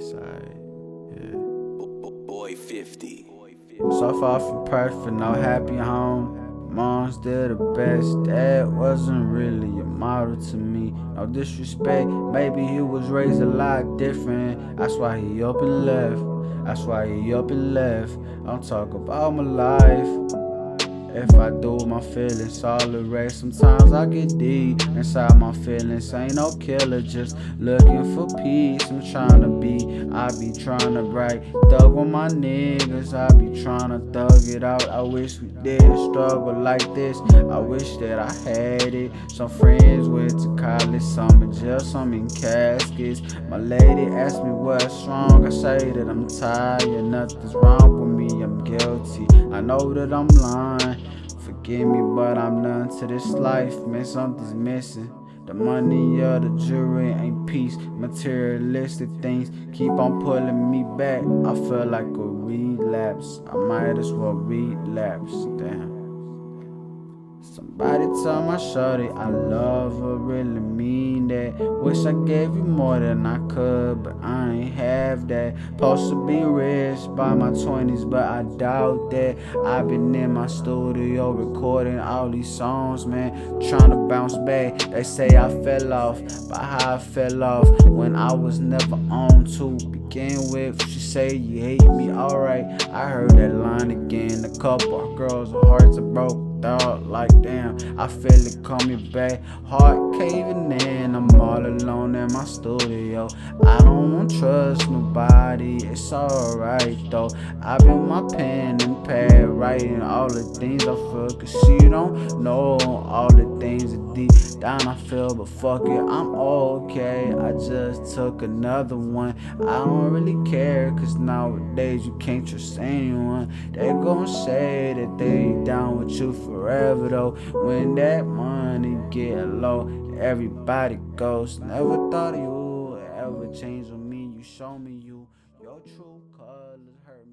Side, yeah. Boy 50. So far from perfect, no happy home. Mom's did the best, dad wasn't really a model to me. No disrespect, maybe he was raised a lot different. That's why he up and left. That's why he up and left. I'm talking about my life. If I do my feelings, all the rest. Sometimes I get deep inside my feelings. Ain't no killer, just looking for peace. I'm trying to be, I be trying to break. Thug with my niggas, I be trying to thug it out. I wish we did struggle like this. I wish that I had it. Some friends went to college, some in jail, some in caskets. My lady asked me what's wrong. I say that I'm tired, nothing's wrong with me. I'm guilty. Know that I'm lying. Forgive me, but I'm none to this life. Man, something's missing. The money or the jewelry ain't peace. Materialistic things keep on pulling me back. I feel like a relapse. I might as well relapse. Damn. Somebody tell my shorty I love her, really mean that. Wish I gave you more than I could, but I ain't have that. Supposed to be rich by my 20s, but I doubt that. I've been in my studio recording all these songs, man, trying to bounce back. They say I fell off, but how I fell off when I was never on to begin with. She say you hate me, alright. I heard that line again. A couple girls' hearts are broke dog. Like damn, I feel it coming back. Heart caving in. I'm all alone in my studio. I don't trust nobody. It's alright though. I've been my pen and pad writing all the things I feel. Cause you don't know all the things that deep down I feel. But fuck it, I'm okay. I just took another one. I don't really care. Cause nowadays you can't trust anyone. They gon' say that they down with you forever though. When that money get low, everybody goes. Never thought you ever change on me. You show me you your true colors hurt me.